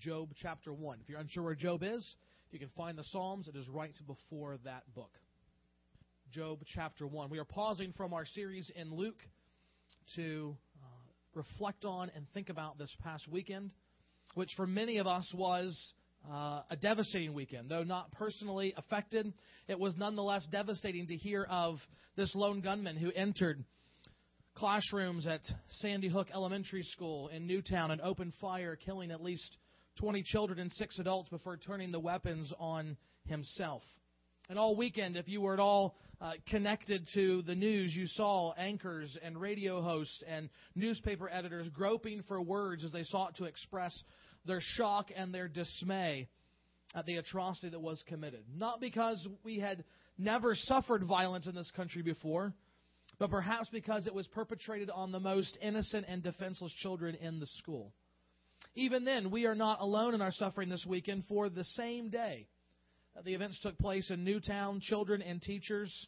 Job chapter 1. If you're unsure where Job is, you can find the Psalms, it is right before that book. Job chapter 1. We are pausing from our series in Luke to uh, reflect on and think about this past weekend, which for many of us was uh, a devastating weekend. Though not personally affected, it was nonetheless devastating to hear of this lone gunman who entered classrooms at Sandy Hook Elementary School in Newtown and opened fire, killing at least 20 children and six adults before turning the weapons on himself. And all weekend, if you were at all uh, connected to the news, you saw anchors and radio hosts and newspaper editors groping for words as they sought to express their shock and their dismay at the atrocity that was committed. Not because we had never suffered violence in this country before, but perhaps because it was perpetrated on the most innocent and defenseless children in the school. Even then, we are not alone in our suffering this weekend, for the same day the events took place in Newtown, children and teachers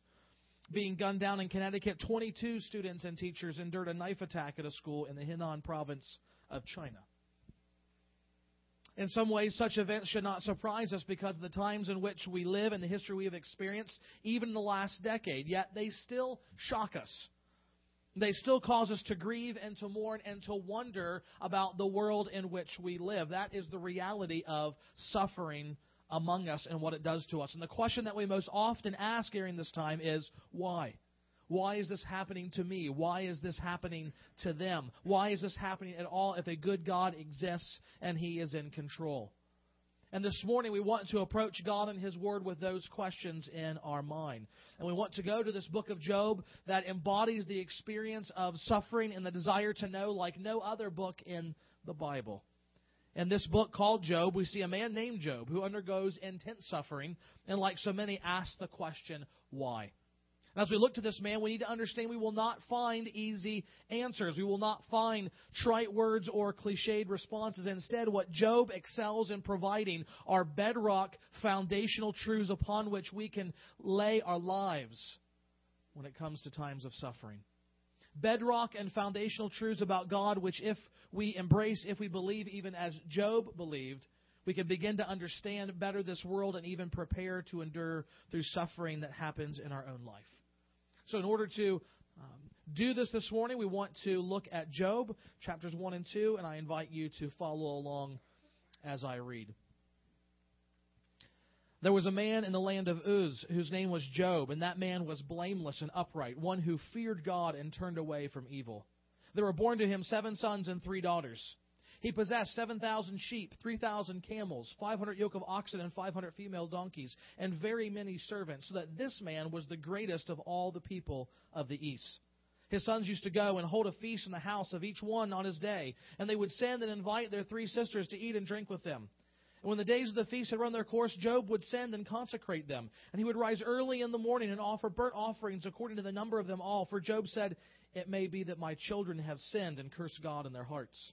being gunned down in Connecticut. 22 students and teachers endured a knife attack at a school in the Henan province of China. In some ways, such events should not surprise us because of the times in which we live and the history we have experienced, even in the last decade. Yet they still shock us. They still cause us to grieve and to mourn and to wonder about the world in which we live. That is the reality of suffering among us and what it does to us. And the question that we most often ask during this time is why? Why is this happening to me? Why is this happening to them? Why is this happening at all if a good God exists and He is in control? And this morning we want to approach God and His Word with those questions in our mind. And we want to go to this book of Job that embodies the experience of suffering and the desire to know like no other book in the Bible. In this book called Job, we see a man named Job who undergoes intense suffering and, like so many, asks the question, why? As we look to this man, we need to understand we will not find easy answers. We will not find trite words or cliched responses. Instead, what Job excels in providing are bedrock foundational truths upon which we can lay our lives when it comes to times of suffering. Bedrock and foundational truths about God, which if we embrace, if we believe, even as Job believed, we can begin to understand better this world and even prepare to endure through suffering that happens in our own life. So, in order to um, do this this morning, we want to look at Job, chapters 1 and 2, and I invite you to follow along as I read. There was a man in the land of Uz whose name was Job, and that man was blameless and upright, one who feared God and turned away from evil. There were born to him seven sons and three daughters. He possessed 7,000 sheep, 3,000 camels, 500 yoke of oxen, and 500 female donkeys, and very many servants, so that this man was the greatest of all the people of the East. His sons used to go and hold a feast in the house of each one on his day, and they would send and invite their three sisters to eat and drink with them. And when the days of the feast had run their course, Job would send and consecrate them. And he would rise early in the morning and offer burnt offerings according to the number of them all. For Job said, It may be that my children have sinned and cursed God in their hearts.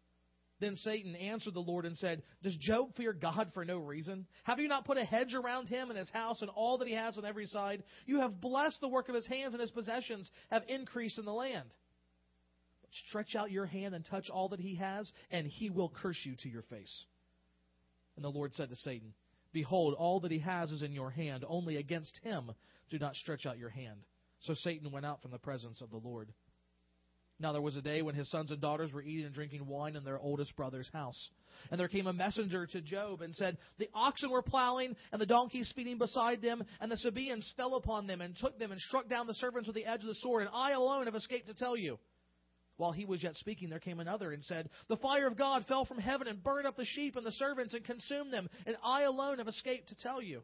Then Satan answered the Lord and said, Does Job fear God for no reason? Have you not put a hedge around him and his house and all that he has on every side? You have blessed the work of his hands, and his possessions have increased in the land. But stretch out your hand and touch all that he has, and he will curse you to your face. And the Lord said to Satan, Behold, all that he has is in your hand. Only against him do not stretch out your hand. So Satan went out from the presence of the Lord. Now there was a day when his sons and daughters were eating and drinking wine in their oldest brother's house. And there came a messenger to Job and said, The oxen were plowing, and the donkeys feeding beside them, and the Sabaeans fell upon them and took them and struck down the servants with the edge of the sword, and I alone have escaped to tell you. While he was yet speaking, there came another and said, The fire of God fell from heaven and burned up the sheep and the servants and consumed them, and I alone have escaped to tell you.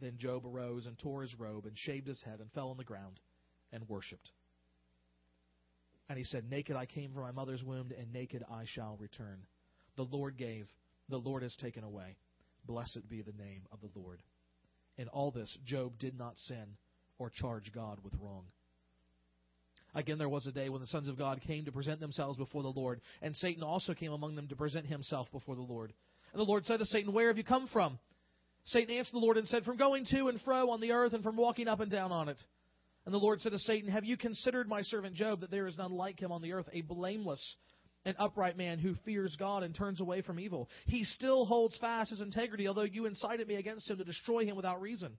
Then Job arose and tore his robe and shaved his head and fell on the ground and worshipped. And he said, Naked I came from my mother's womb, and naked I shall return. The Lord gave, the Lord has taken away. Blessed be the name of the Lord. In all this, Job did not sin or charge God with wrong. Again, there was a day when the sons of God came to present themselves before the Lord, and Satan also came among them to present himself before the Lord. And the Lord said to Satan, Where have you come from? Satan answered the Lord and said, From going to and fro on the earth and from walking up and down on it. And the Lord said to Satan, Have you considered my servant Job, that there is none like him on the earth, a blameless and upright man who fears God and turns away from evil? He still holds fast his integrity, although you incited me against him to destroy him without reason.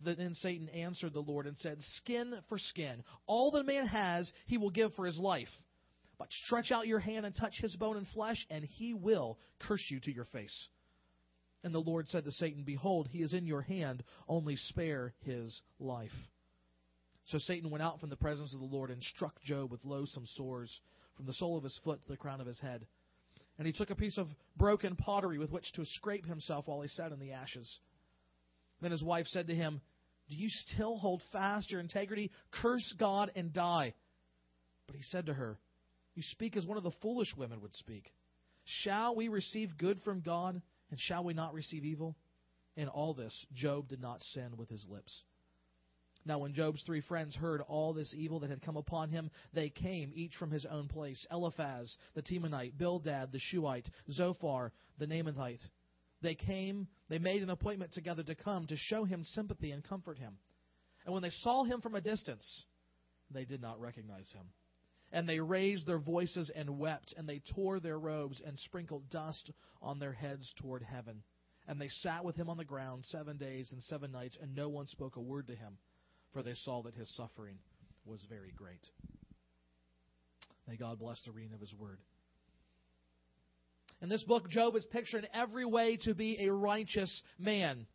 Then Satan answered the Lord and said, Skin for skin. All that a man has, he will give for his life. But stretch out your hand and touch his bone and flesh, and he will curse you to your face. And the Lord said to Satan, Behold, he is in your hand, only spare his life. So Satan went out from the presence of the Lord and struck Job with loathsome sores from the sole of his foot to the crown of his head. And he took a piece of broken pottery with which to scrape himself while he sat in the ashes. Then his wife said to him, Do you still hold fast your integrity? Curse God and die. But he said to her, You speak as one of the foolish women would speak. Shall we receive good from God, and shall we not receive evil? In all this, Job did not sin with his lips. Now, when Job's three friends heard all this evil that had come upon him, they came, each from his own place Eliphaz, the Temanite, Bildad, the Shuhite, Zophar, the Naamathite. They came, they made an appointment together to come to show him sympathy and comfort him. And when they saw him from a distance, they did not recognize him. And they raised their voices and wept, and they tore their robes and sprinkled dust on their heads toward heaven. And they sat with him on the ground seven days and seven nights, and no one spoke a word to him for they saw that his suffering was very great. May God bless the reading of his word. In this book, Job is pictured in every way to be a righteous man.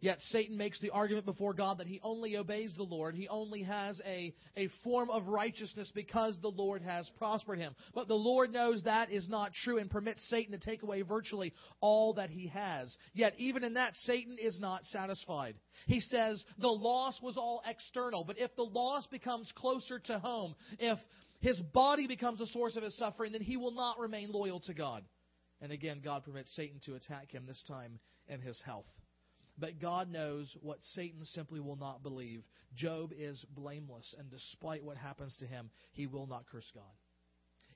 Yet Satan makes the argument before God that he only obeys the Lord. He only has a, a form of righteousness because the Lord has prospered him. But the Lord knows that is not true and permits Satan to take away virtually all that he has. Yet even in that, Satan is not satisfied. He says the loss was all external, but if the loss becomes closer to home, if his body becomes a source of his suffering, then he will not remain loyal to God. And again, God permits Satan to attack him, this time in his health. But God knows what Satan simply will not believe. Job is blameless, and despite what happens to him, he will not curse God.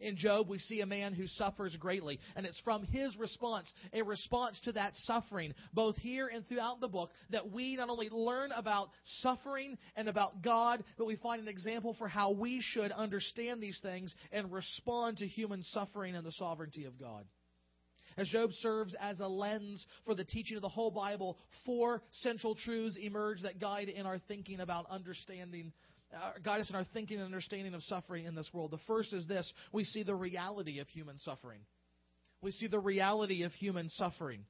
In Job, we see a man who suffers greatly, and it's from his response, a response to that suffering, both here and throughout the book, that we not only learn about suffering and about God, but we find an example for how we should understand these things and respond to human suffering and the sovereignty of God. As Job serves as a lens for the teaching of the whole Bible, four central truths emerge that guide in our thinking about understanding uh, guide us in our thinking and understanding of suffering in this world. The first is this we see the reality of human suffering. We see the reality of human suffering.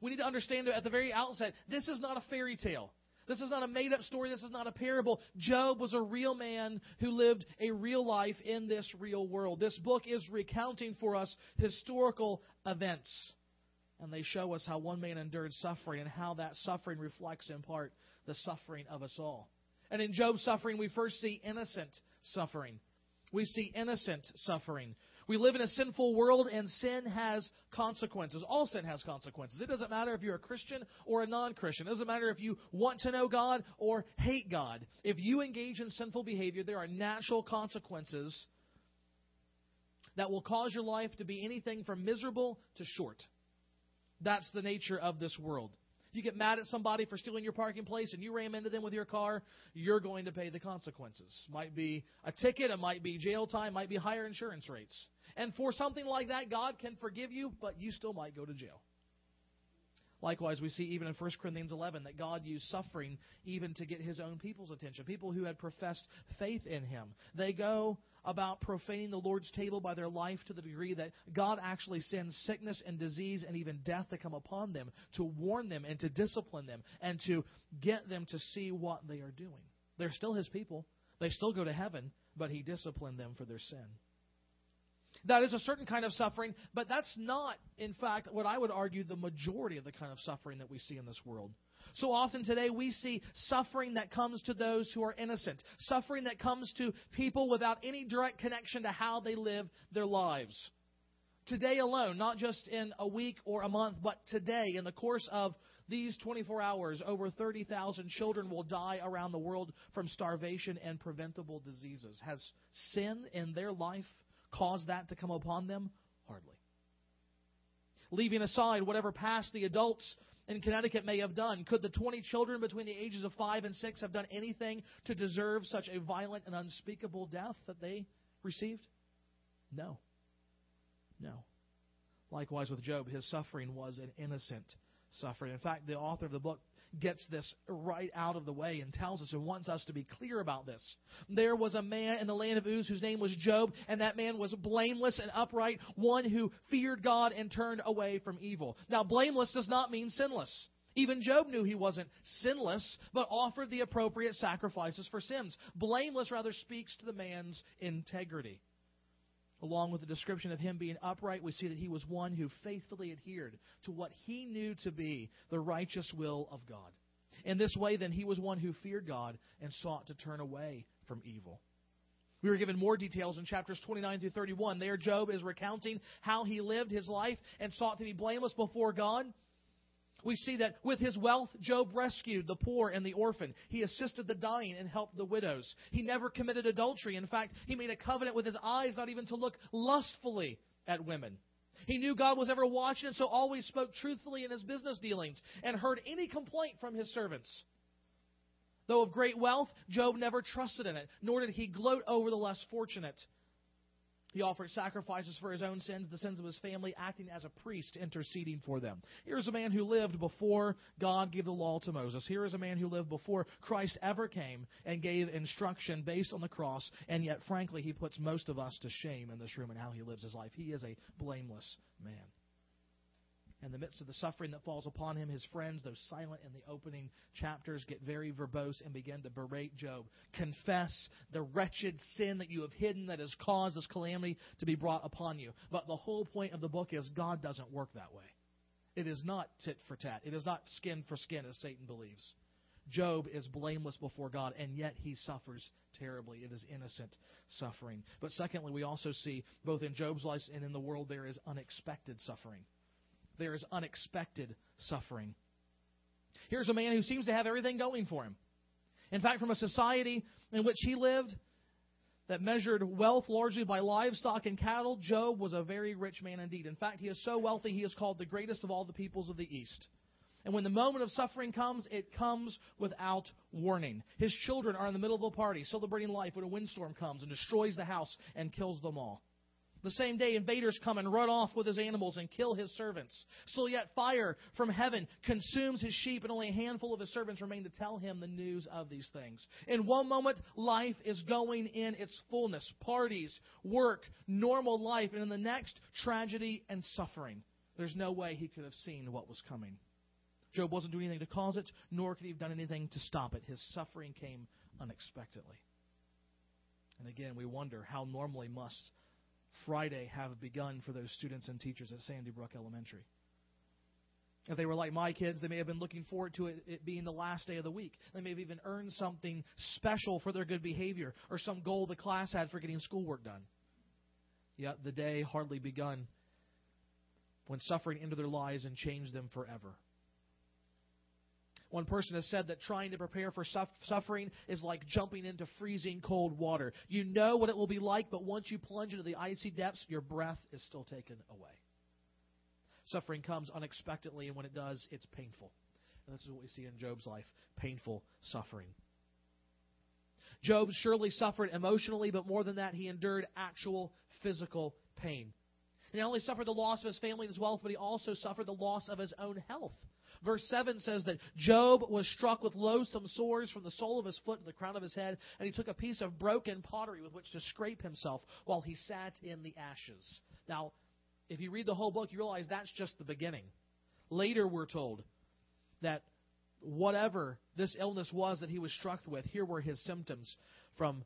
We need to understand at the very outset this is not a fairy tale. This is not a made up story. This is not a parable. Job was a real man who lived a real life in this real world. This book is recounting for us historical events. And they show us how one man endured suffering and how that suffering reflects in part the suffering of us all. And in Job's suffering, we first see innocent suffering. We see innocent suffering. We live in a sinful world, and sin has consequences. All sin has consequences. It doesn't matter if you're a Christian or a non Christian. It doesn't matter if you want to know God or hate God. If you engage in sinful behavior, there are natural consequences that will cause your life to be anything from miserable to short. That's the nature of this world. If you get mad at somebody for stealing your parking place and you ram into them with your car, you're going to pay the consequences. Might be a ticket, it might be jail time, might be higher insurance rates. And for something like that, God can forgive you, but you still might go to jail. Likewise, we see even in 1 Corinthians 11 that God used suffering even to get his own people's attention, people who had professed faith in him. They go about profaning the Lord's table by their life to the degree that God actually sends sickness and disease and even death to come upon them to warn them and to discipline them and to get them to see what they are doing. They're still his people. They still go to heaven, but he disciplined them for their sin. That is a certain kind of suffering, but that's not, in fact, what I would argue the majority of the kind of suffering that we see in this world. So often today we see suffering that comes to those who are innocent, suffering that comes to people without any direct connection to how they live their lives. Today alone, not just in a week or a month, but today, in the course of these 24 hours, over 30,000 children will die around the world from starvation and preventable diseases. Has sin in their life caused that to come upon them? Hardly. Leaving aside whatever past the adults in Connecticut may have done, could the 20 children between the ages of 5 and 6 have done anything to deserve such a violent and unspeakable death that they received? No. No. Likewise with Job, his suffering was an innocent suffering. In fact, the author of the book gets this right out of the way and tells us and wants us to be clear about this. There was a man in the land of Uz whose name was Job, and that man was blameless and upright, one who feared God and turned away from evil. Now, blameless does not mean sinless. Even Job knew he wasn't sinless, but offered the appropriate sacrifices for sins. Blameless rather speaks to the man's integrity. Along with the description of him being upright, we see that he was one who faithfully adhered to what he knew to be the righteous will of God. In this way, then, he was one who feared God and sought to turn away from evil. We were given more details in chapters 29 through 31. There, Job is recounting how he lived his life and sought to be blameless before God we see that with his wealth, Job rescued the poor and the orphan. He assisted the dying and helped the widows. He never committed adultery. In fact, he made a covenant with his eyes not even to look lustfully at women. He knew God was ever watching and so always spoke truthfully in his business dealings and heard any complaint from his servants. Though of great wealth, Job never trusted in it, nor did he gloat over the less fortunate. He offered sacrifices for his own sins, the sins of his family, acting as a priest interceding for them. Here's a man who lived before God gave the law to Moses. Here is a man who lived before Christ ever came and gave instruction based on the cross, and yet, frankly, he puts most of us to shame in this room and how he lives his life. He is a blameless man in the midst of the suffering that falls upon him, his friends, though silent in the opening chapters, get very verbose and begin to berate Job. Confess the wretched sin that you have hidden that has caused this calamity to be brought upon you. But the whole point of the book is God doesn't work that way. It is not tit for tat. It is not skin for skin, as Satan believes. Job is blameless before God, and yet he suffers terribly. It is innocent suffering. But secondly, we also see, both in Job's life and in the world, there is unexpected suffering there is unexpected suffering. Here's a man who seems to have everything going for him. In fact, from a society in which he lived that measured wealth largely by livestock and cattle, Job was a very rich man indeed. In fact, he is so wealthy he is called the greatest of all the peoples of the East. And when the moment of suffering comes, it comes without warning. His children are in the middle of a party, celebrating life, when a windstorm comes and destroys the house and kills them all. The same day, invaders come and run off with his animals and kill his servants. So yet fire from heaven consumes his sheep, and only a handful of his servants remain to tell him the news of these things. In one moment, life is going in its fullness parties, work, normal life, and in the next, tragedy and suffering. There's no way he could have seen what was coming. Job wasn't doing anything to cause it, nor could he have done anything to stop it. His suffering came unexpectedly. And again, we wonder how normally must Friday have begun for those students and teachers at Sandy Brook Elementary. If they were like my kids, they may have been looking forward to it, it, being the last day of the week. They may have even earned something special for their good behavior or some goal the class had for getting schoolwork done. Yet the day hardly begun when suffering entered their lives and changed them forever. One person has said that trying to prepare for suffering is like jumping into freezing cold water. You know what it will be like, but once you plunge into the icy depths, your breath is still taken away. Suffering comes unexpectedly, and when it does, it's painful. And this is what we see in Job's life painful suffering. Job surely suffered emotionally, but more than that, he endured actual physical pain. He not only suffered the loss of his family and his wealth, but he also suffered the loss of his own health. Verse 7 says that Job was struck with loathsome sores from the sole of his foot to the crown of his head, and he took a piece of broken pottery with which to scrape himself while he sat in the ashes. Now, if you read the whole book, you realize that's just the beginning. Later, we're told that whatever this illness was that he was struck with, here were his symptoms from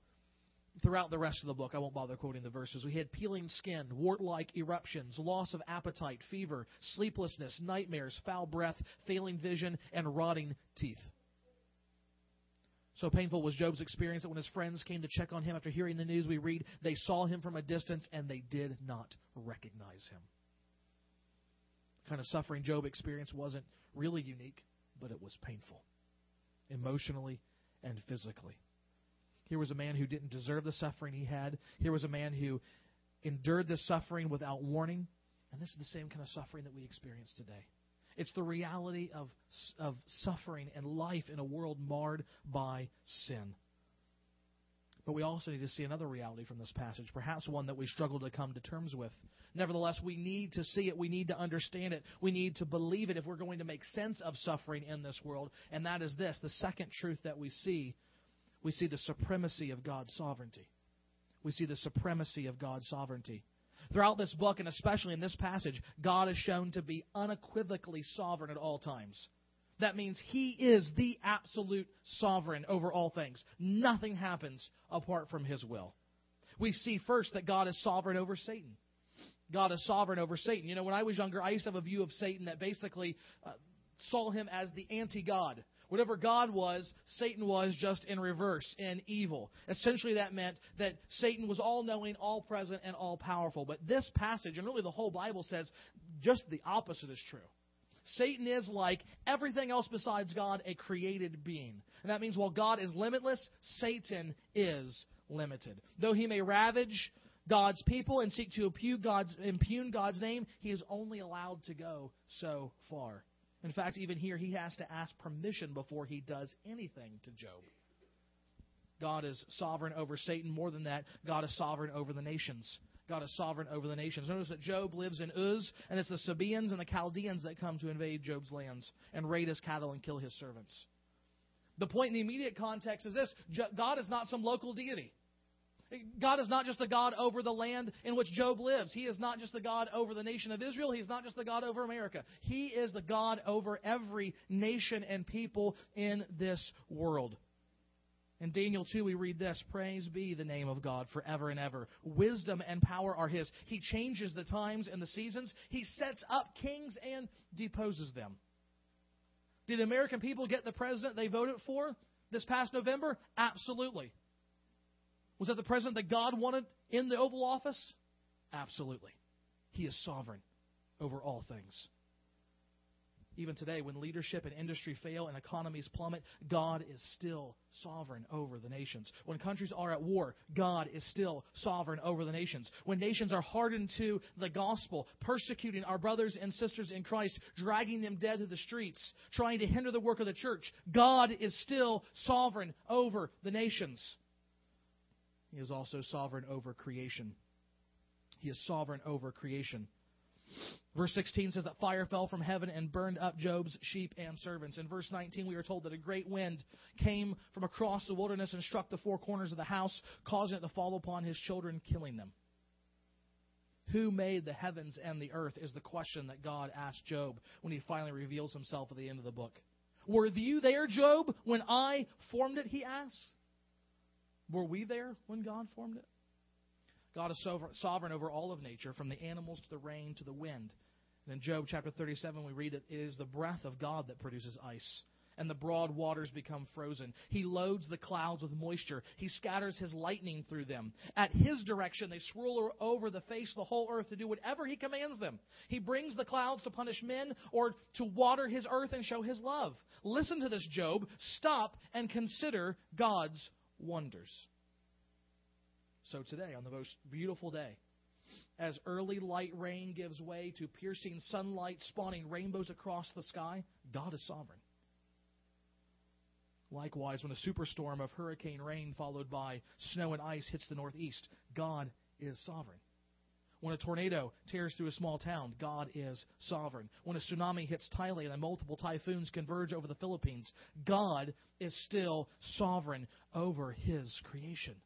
throughout the rest of the book. I won't bother quoting the verses. We had peeling skin, wart like eruptions, loss of appetite, fever, sleeplessness, nightmares, foul breath, failing vision, and rotting teeth. So painful was Job's experience that when his friends came to check on him after hearing the news, we read, they saw him from a distance and they did not recognize him. The kind of suffering Job experienced wasn't really unique, but it was painful, emotionally and physically. Here was a man who didn't deserve the suffering he had. Here was a man who endured the suffering without warning. And this is the same kind of suffering that we experience today. It's the reality of, of suffering and life in a world marred by sin. But we also need to see another reality from this passage, perhaps one that we struggle to come to terms with. Nevertheless, we need to see it. We need to understand it. We need to believe it if we're going to make sense of suffering in this world. And that is this the second truth that we see we see the supremacy of God's sovereignty. We see the supremacy of God's sovereignty. Throughout this book, and especially in this passage, God is shown to be unequivocally sovereign at all times. That means He is the absolute sovereign over all things. Nothing happens apart from His will. We see first that God is sovereign over Satan. God is sovereign over Satan. You know, when I was younger, I used to have a view of Satan that basically uh, saw him as the anti God. Whatever God was, Satan was just in reverse, in evil. Essentially, that meant that Satan was all knowing, all present, and all powerful. But this passage, and really the whole Bible says just the opposite is true. Satan is like everything else besides God, a created being. And that means while God is limitless, Satan is limited. Though he may ravage God's people and seek to impugn God's, impugn God's name, he is only allowed to go so far. In fact, even here, he has to ask permission before he does anything to Job. God is sovereign over Satan. More than that, God is sovereign over the nations. God is sovereign over the nations. Notice that Job lives in Uz, and it's the Sabaeans and the Chaldeans that come to invade Job's lands and raid his cattle and kill his servants. The point in the immediate context is this God is not some local deity. God is not just the God over the land in which Job lives. He is not just the God over the nation of Israel. He is not just the God over America. He is the God over every nation and people in this world. In Daniel 2, we read this Praise be the name of God forever and ever. Wisdom and power are His. He changes the times and the seasons, He sets up kings and deposes them. Did American people get the president they voted for this past November? Absolutely. Was that the president that God wanted in the Oval Office? Absolutely. He is sovereign over all things. Even today, when leadership and industry fail and economies plummet, God is still sovereign over the nations. When countries are at war, God is still sovereign over the nations. When nations are hardened to the gospel, persecuting our brothers and sisters in Christ, dragging them dead to the streets, trying to hinder the work of the church, God is still sovereign over the nations. He is also sovereign over creation. He is sovereign over creation. Verse 16 says that fire fell from heaven and burned up Job's sheep and servants. In verse 19, we are told that a great wind came from across the wilderness and struck the four corners of the house, causing it to fall upon his children, killing them. Who made the heavens and the earth is the question that God asked Job when he finally reveals himself at the end of the book. Were you there, Job, when I formed it? He asks. Were we there when God formed it? God is sovereign over all of nature, from the animals to the rain to the wind. And in Job chapter 37, we read that it is the breath of God that produces ice, and the broad waters become frozen. He loads the clouds with moisture. He scatters his lightning through them. At his direction, they swirl over the face of the whole earth to do whatever he commands them. He brings the clouds to punish men or to water his earth and show his love. Listen to this, Job. Stop and consider God's wonders. So today, on the most beautiful day, as early light rain gives way to piercing sunlight spawning rainbows across the sky, God is sovereign. Likewise, when a superstorm of hurricane rain followed by snow and ice hits the northeast, God is sovereign. When a tornado tears through a small town, God is sovereign. When a tsunami hits Thailand and multiple typhoons converge over the Philippines, God is still sovereign over his creation.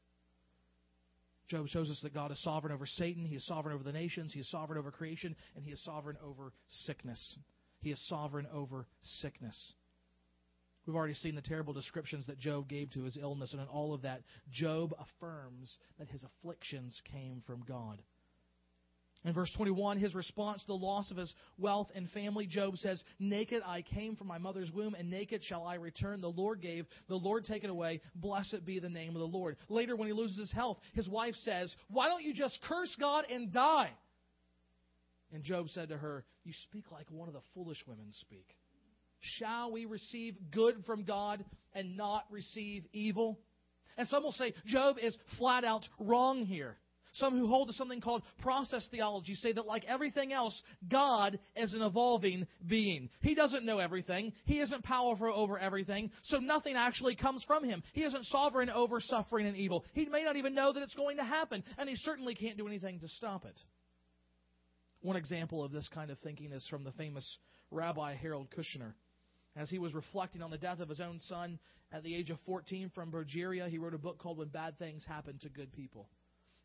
Job shows us that God is sovereign over Satan, he is sovereign over the nations, he is sovereign over creation, and he is sovereign over sickness. He is sovereign over sickness. We've already seen the terrible descriptions that Job gave to his illness, and in all of that, Job affirms that his afflictions came from God. In verse 21, his response to the loss of his wealth and family, Job says, Naked I came from my mother's womb, and naked shall I return. The Lord gave, the Lord take it away. Blessed be the name of the Lord. Later, when he loses his health, his wife says, Why don't you just curse God and die? And Job said to her, You speak like one of the foolish women speak. Shall we receive good from God and not receive evil? And some will say Job is flat out wrong here. Some who hold to something called process theology say that, like everything else, God is an evolving being. He doesn't know everything. He isn't powerful over everything, so nothing actually comes from him. He isn't sovereign over suffering and evil. He may not even know that it's going to happen, and he certainly can't do anything to stop it. One example of this kind of thinking is from the famous Rabbi Harold Kushner. As he was reflecting on the death of his own son at the age of 14 from progeria, he wrote a book called When Bad Things Happen to Good People.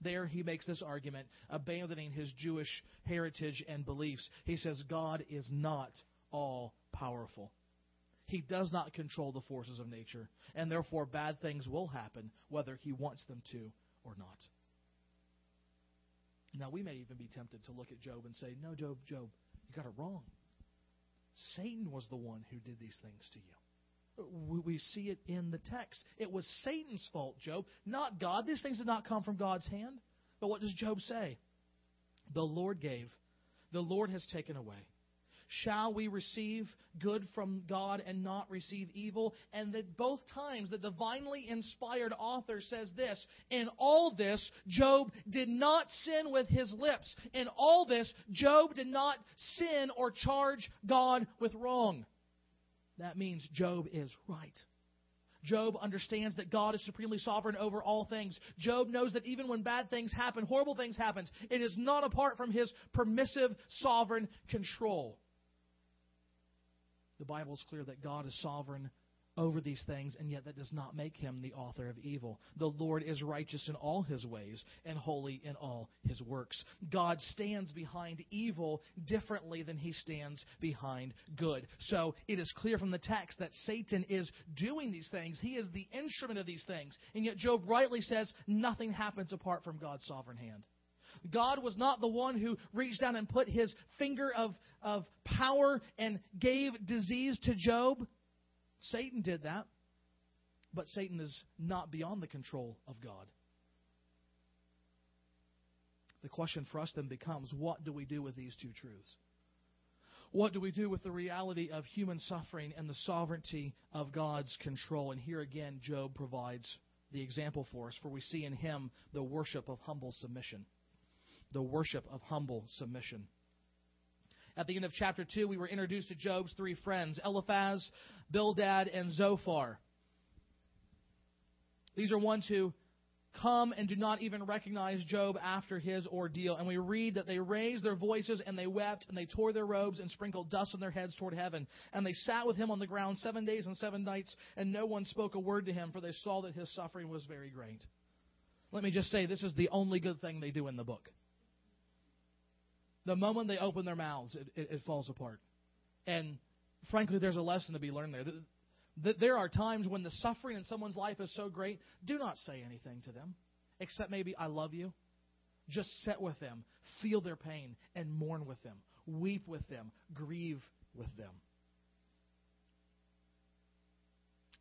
There he makes this argument, abandoning his Jewish heritage and beliefs. He says God is not all powerful. He does not control the forces of nature, and therefore bad things will happen whether he wants them to or not. Now, we may even be tempted to look at Job and say, No, Job, Job, you got it wrong. Satan was the one who did these things to you. We see it in the text. It was Satan's fault, Job, not God. These things did not come from God's hand. But what does Job say? The Lord gave, the Lord has taken away. Shall we receive good from God and not receive evil? And that both times the divinely inspired author says this In all this, Job did not sin with his lips. In all this, Job did not sin or charge God with wrong. That means Job is right. Job understands that God is supremely sovereign over all things. Job knows that even when bad things happen, horrible things happen, it is not apart from his permissive sovereign control. The Bible is clear that God is sovereign over these things, and yet that does not make him the author of evil. The Lord is righteous in all his ways and holy in all his works. God stands behind evil differently than he stands behind good. So it is clear from the text that Satan is doing these things. He is the instrument of these things. And yet Job rightly says nothing happens apart from God's sovereign hand. God was not the one who reached down and put his finger of, of power and gave disease to Job. Satan did that. But Satan is not beyond the control of God. The question for us then becomes what do we do with these two truths? What do we do with the reality of human suffering and the sovereignty of God's control? And here again, Job provides the example for us, for we see in him the worship of humble submission the worship of humble submission. At the end of chapter 2, we were introduced to Job's three friends Eliphaz, Bildad, and Zophar. These are ones who come and do not even recognize Job after his ordeal. And we read that they raised their voices and they wept and they tore their robes and sprinkled dust on their heads toward heaven. And they sat with him on the ground seven days and seven nights, and no one spoke a word to him, for they saw that his suffering was very great. Let me just say, this is the only good thing they do in the book the moment they open their mouths, it, it, it falls apart. And frankly, there's a lesson to be learned there. There are times when the suffering in someone's life is so great, do not say anything to them, except maybe, I love you. Just sit with them, feel their pain, and mourn with them, weep with them, grieve with them.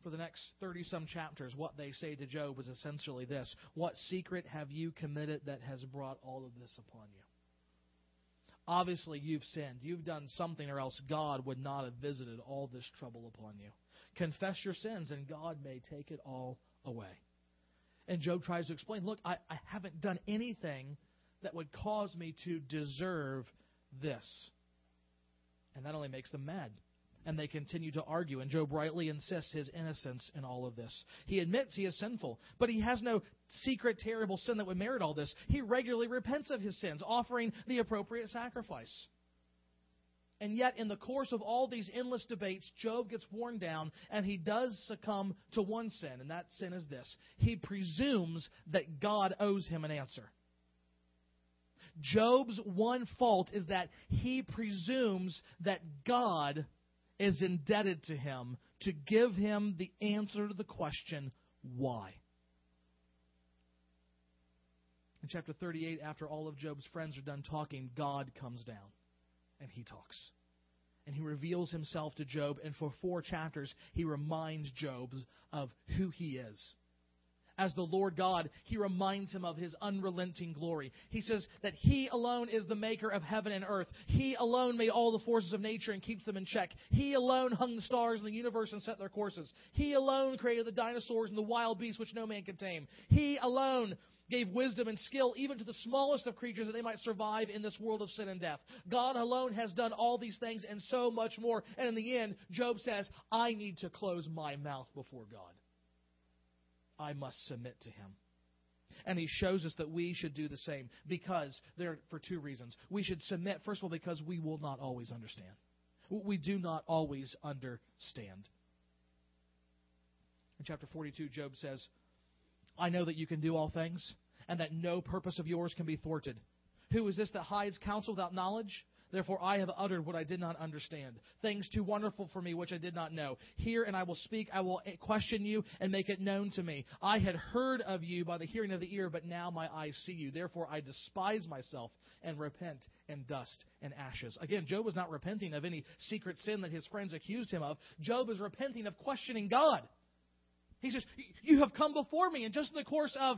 For the next 30 some chapters, what they say to Job is essentially this What secret have you committed that has brought all of this upon you? Obviously, you've sinned. You've done something, or else God would not have visited all this trouble upon you. Confess your sins, and God may take it all away. And Job tries to explain look, I, I haven't done anything that would cause me to deserve this. And that only makes them mad. And they continue to argue. And Job rightly insists his innocence in all of this. He admits he is sinful, but he has no secret, terrible sin that would merit all this. He regularly repents of his sins, offering the appropriate sacrifice. And yet, in the course of all these endless debates, Job gets worn down and he does succumb to one sin, and that sin is this. He presumes that God owes him an answer. Job's one fault is that he presumes that God is indebted to him to give him the answer to the question, why? In chapter 38, after all of Job's friends are done talking, God comes down and he talks. And he reveals himself to Job, and for four chapters, he reminds Job of who he is as the Lord God, he reminds him of his unrelenting glory. He says that he alone is the maker of heaven and earth. He alone made all the forces of nature and keeps them in check. He alone hung the stars in the universe and set their courses. He alone created the dinosaurs and the wild beasts which no man can tame. He alone gave wisdom and skill even to the smallest of creatures that they might survive in this world of sin and death. God alone has done all these things and so much more. And in the end, Job says, I need to close my mouth before God. I must submit to him. And he shows us that we should do the same because there for two reasons. We should submit first of all because we will not always understand. We do not always understand. In chapter 42 Job says, "I know that you can do all things and that no purpose of yours can be thwarted. Who is this that hides counsel without knowledge? Therefore, I have uttered what I did not understand, things too wonderful for me which I did not know. Hear and I will speak. I will question you and make it known to me. I had heard of you by the hearing of the ear, but now my eyes see you. Therefore, I despise myself and repent in dust and ashes. Again, Job was not repenting of any secret sin that his friends accused him of. Job is repenting of questioning God. He says, You have come before me, and just in the course of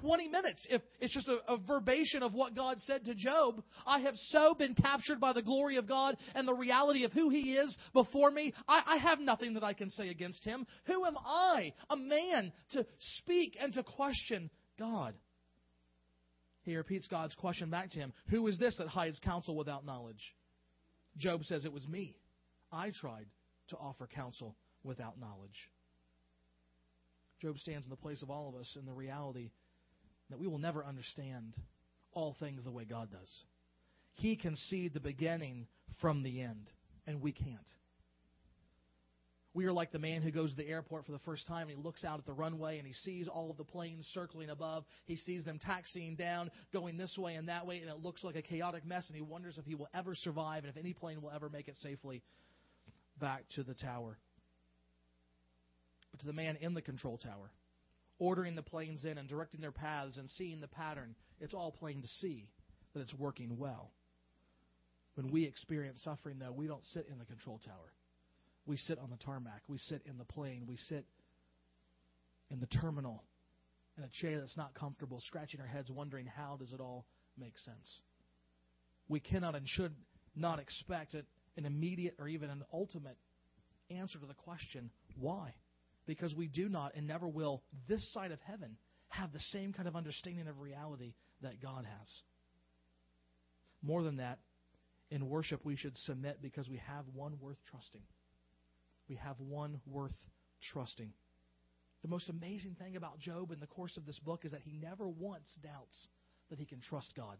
20 minutes if it's just a, a verbation of what God said to Job. I have so been captured by the glory of God and the reality of who He is before me. I, I have nothing that I can say against Him. Who am I, a man, to speak and to question God? He repeats God's question back to him Who is this that hides counsel without knowledge? Job says, It was me. I tried to offer counsel without knowledge. Job stands in the place of all of us in the reality that we will never understand all things the way God does. He can see the beginning from the end, and we can't. We are like the man who goes to the airport for the first time and he looks out at the runway and he sees all of the planes circling above. He sees them taxiing down, going this way and that way, and it looks like a chaotic mess. And he wonders if he will ever survive and if any plane will ever make it safely back to the tower. But to the man in the control tower, ordering the planes in and directing their paths and seeing the pattern, it's all plain to see that it's working well. When we experience suffering, though, we don't sit in the control tower. We sit on the tarmac. We sit in the plane. We sit in the terminal in a chair that's not comfortable, scratching our heads, wondering how does it all make sense. We cannot and should not expect an immediate or even an ultimate answer to the question, why? Because we do not and never will, this side of heaven, have the same kind of understanding of reality that God has. More than that, in worship, we should submit because we have one worth trusting. We have one worth trusting. The most amazing thing about Job in the course of this book is that he never once doubts that he can trust God.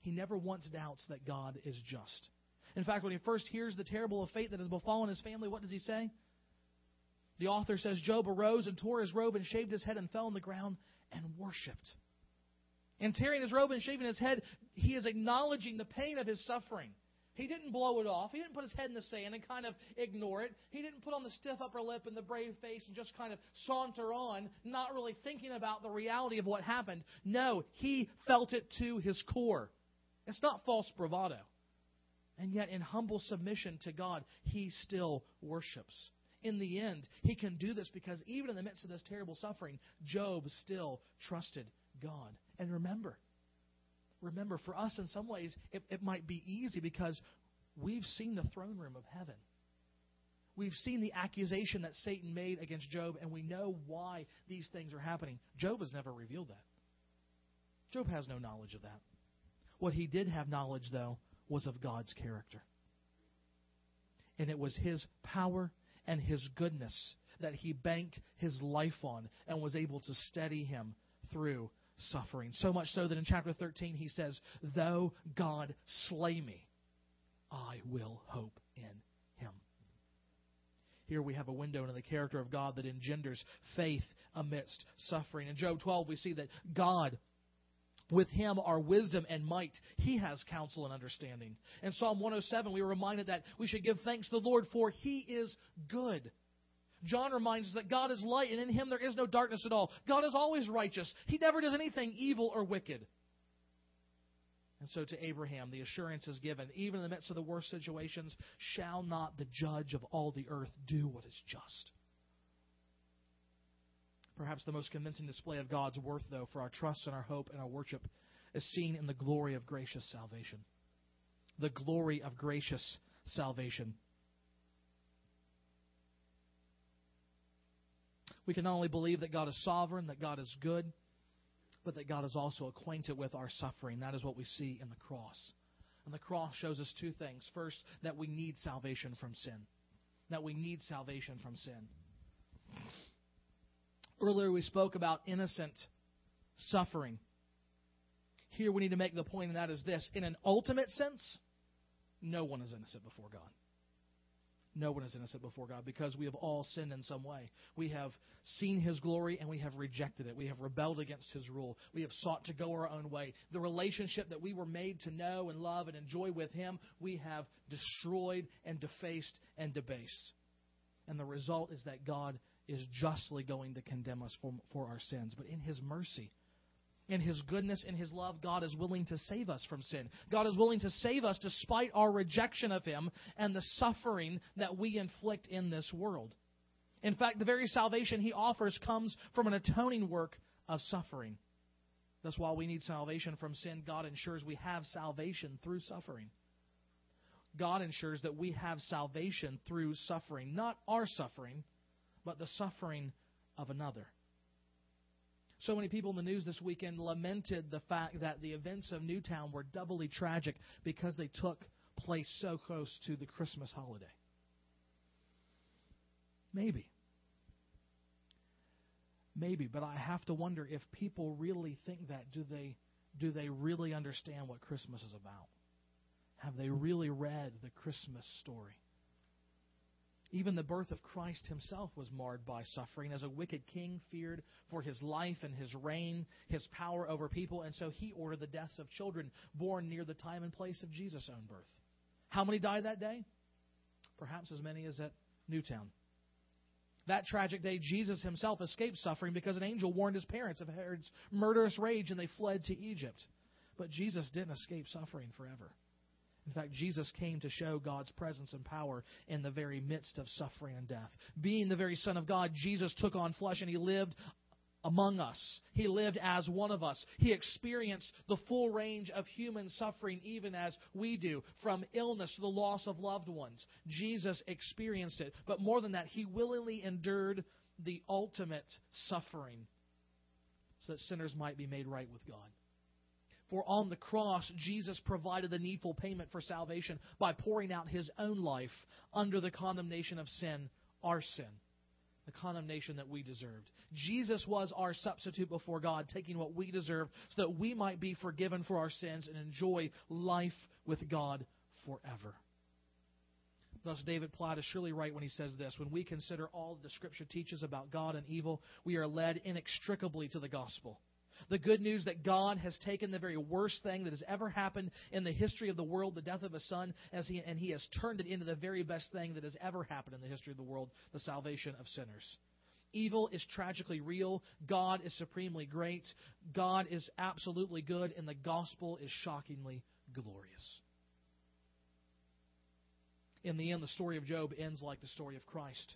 He never once doubts that God is just. In fact, when he first hears the terrible fate that has befallen his family, what does he say? The author says Job arose and tore his robe and shaved his head and fell on the ground and worshiped. In tearing his robe and shaving his head, he is acknowledging the pain of his suffering. He didn't blow it off. He didn't put his head in the sand and kind of ignore it. He didn't put on the stiff upper lip and the brave face and just kind of saunter on, not really thinking about the reality of what happened. No, he felt it to his core. It's not false bravado. And yet, in humble submission to God, he still worships in the end, he can do this because even in the midst of this terrible suffering, Job still trusted God. And remember, remember, for us in some ways, it, it might be easy because we've seen the throne room of heaven. We've seen the accusation that Satan made against Job, and we know why these things are happening. Job has never revealed that. Job has no knowledge of that. What he did have knowledge, though, was of God's character And it was his power and his goodness that he banked his life on and was able to steady him through suffering. So much so that in chapter 13 he says, Though God slay me, I will hope in him. Here we have a window into the character of God that engenders faith amidst suffering. In Job 12, we see that God with him are wisdom and might. He has counsel and understanding. In Psalm 107, we are reminded that we should give thanks to the Lord, for he is good. John reminds us that God is light, and in him there is no darkness at all. God is always righteous. He never does anything evil or wicked. And so to Abraham, the assurance is given, even in the midst of the worst situations, shall not the judge of all the earth do what is just? Perhaps the most convincing display of God's worth, though, for our trust and our hope and our worship is seen in the glory of gracious salvation. The glory of gracious salvation. We can not only believe that God is sovereign, that God is good, but that God is also acquainted with our suffering. That is what we see in the cross. And the cross shows us two things. First, that we need salvation from sin. That we need salvation from sin. Earlier we spoke about innocent suffering. Here we need to make the point, and that is this. In an ultimate sense, no one is innocent before God. No one is innocent before God because we have all sinned in some way. We have seen His glory and we have rejected it. We have rebelled against His rule. We have sought to go our own way. The relationship that we were made to know and love and enjoy with Him, we have destroyed and defaced and debased. And the result is that God is justly going to condemn us for, for our sins. But in His mercy, in His goodness, in His love, God is willing to save us from sin. God is willing to save us despite our rejection of Him and the suffering that we inflict in this world. In fact, the very salvation He offers comes from an atoning work of suffering. That's why we need salvation from sin. God ensures we have salvation through suffering. God ensures that we have salvation through suffering, not our suffering but the suffering of another. So many people in the news this weekend lamented the fact that the events of Newtown were doubly tragic because they took place so close to the Christmas holiday. Maybe. Maybe, but I have to wonder if people really think that. Do they, do they really understand what Christmas is about? Have they really read the Christmas story? Even the birth of Christ himself was marred by suffering, as a wicked king feared for his life and his reign, his power over people, and so he ordered the deaths of children born near the time and place of Jesus' own birth. How many died that day? Perhaps as many as at Newtown. That tragic day, Jesus himself escaped suffering because an angel warned his parents of Herod's murderous rage and they fled to Egypt. But Jesus didn't escape suffering forever. In fact, Jesus came to show God's presence and power in the very midst of suffering and death. Being the very Son of God, Jesus took on flesh and he lived among us. He lived as one of us. He experienced the full range of human suffering, even as we do, from illness to the loss of loved ones. Jesus experienced it. But more than that, he willingly endured the ultimate suffering so that sinners might be made right with God. For on the cross, Jesus provided the needful payment for salvation by pouring out his own life under the condemnation of sin, our sin, the condemnation that we deserved. Jesus was our substitute before God, taking what we deserved so that we might be forgiven for our sins and enjoy life with God forever. Thus, David Platt is surely right when he says this When we consider all the Scripture teaches about God and evil, we are led inextricably to the gospel. The good news that God has taken the very worst thing that has ever happened in the history of the world, the death of a son, as he, and he has turned it into the very best thing that has ever happened in the history of the world, the salvation of sinners. Evil is tragically real. God is supremely great. God is absolutely good, and the gospel is shockingly glorious. In the end, the story of Job ends like the story of Christ.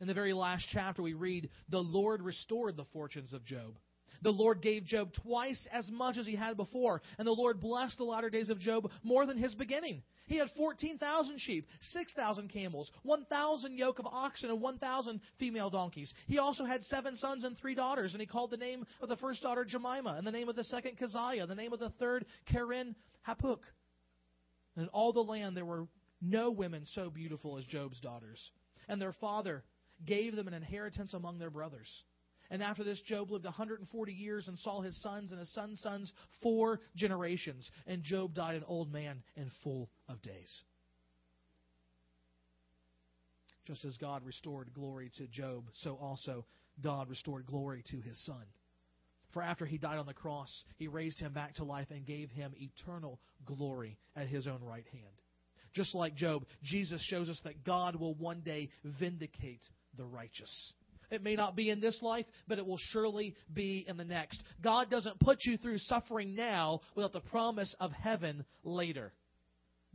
In the very last chapter, we read, The Lord restored the fortunes of Job. The Lord gave Job twice as much as he had before, and the Lord blessed the latter days of Job more than his beginning. He had 14,000 sheep, 6,000 camels, 1,000 yoke of oxen, and 1,000 female donkeys. He also had seven sons and three daughters, and he called the name of the first daughter Jemima, and the name of the second Keziah, the name of the third Keren Happuch. And in all the land there were no women so beautiful as Job's daughters. And their father gave them an inheritance among their brothers. And after this, Job lived 140 years and saw his sons and his sons' sons four generations. And Job died an old man and full of days. Just as God restored glory to Job, so also God restored glory to his son. For after he died on the cross, he raised him back to life and gave him eternal glory at his own right hand. Just like Job, Jesus shows us that God will one day vindicate the righteous. It may not be in this life, but it will surely be in the next. God doesn't put you through suffering now without the promise of heaven later.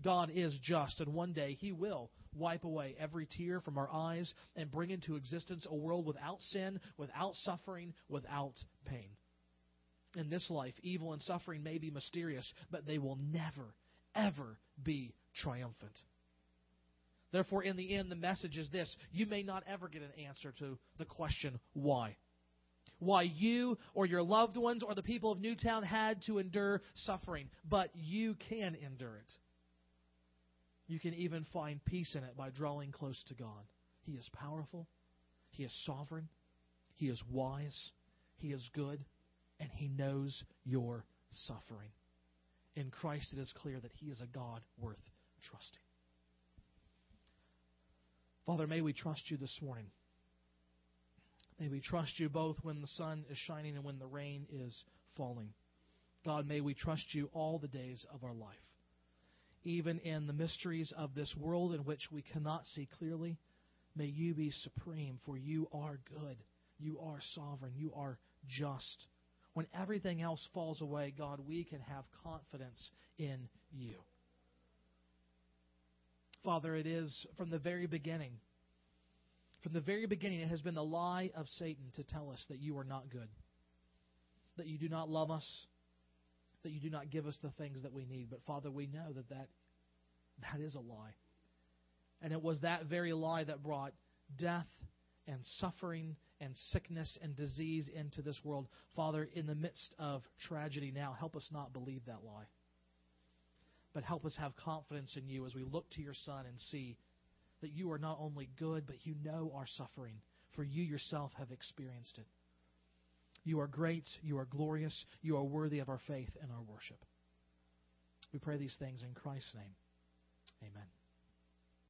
God is just, and one day He will wipe away every tear from our eyes and bring into existence a world without sin, without suffering, without pain. In this life, evil and suffering may be mysterious, but they will never, ever be triumphant. Therefore, in the end, the message is this you may not ever get an answer to the question, why? Why you or your loved ones or the people of Newtown had to endure suffering, but you can endure it. You can even find peace in it by drawing close to God. He is powerful, He is sovereign, He is wise, He is good, and He knows your suffering. In Christ, it is clear that He is a God worth trusting. Father, may we trust you this morning. May we trust you both when the sun is shining and when the rain is falling. God, may we trust you all the days of our life. Even in the mysteries of this world in which we cannot see clearly, may you be supreme, for you are good. You are sovereign. You are just. When everything else falls away, God, we can have confidence in you. Father, it is from the very beginning. From the very beginning, it has been the lie of Satan to tell us that you are not good, that you do not love us, that you do not give us the things that we need. But Father, we know that that, that is a lie. And it was that very lie that brought death and suffering and sickness and disease into this world. Father, in the midst of tragedy now, help us not believe that lie but help us have confidence in you as we look to your Son and see that you are not only good, but you know our suffering, for you yourself have experienced it. You are great, you are glorious, you are worthy of our faith and our worship. We pray these things in Christ's name. Amen.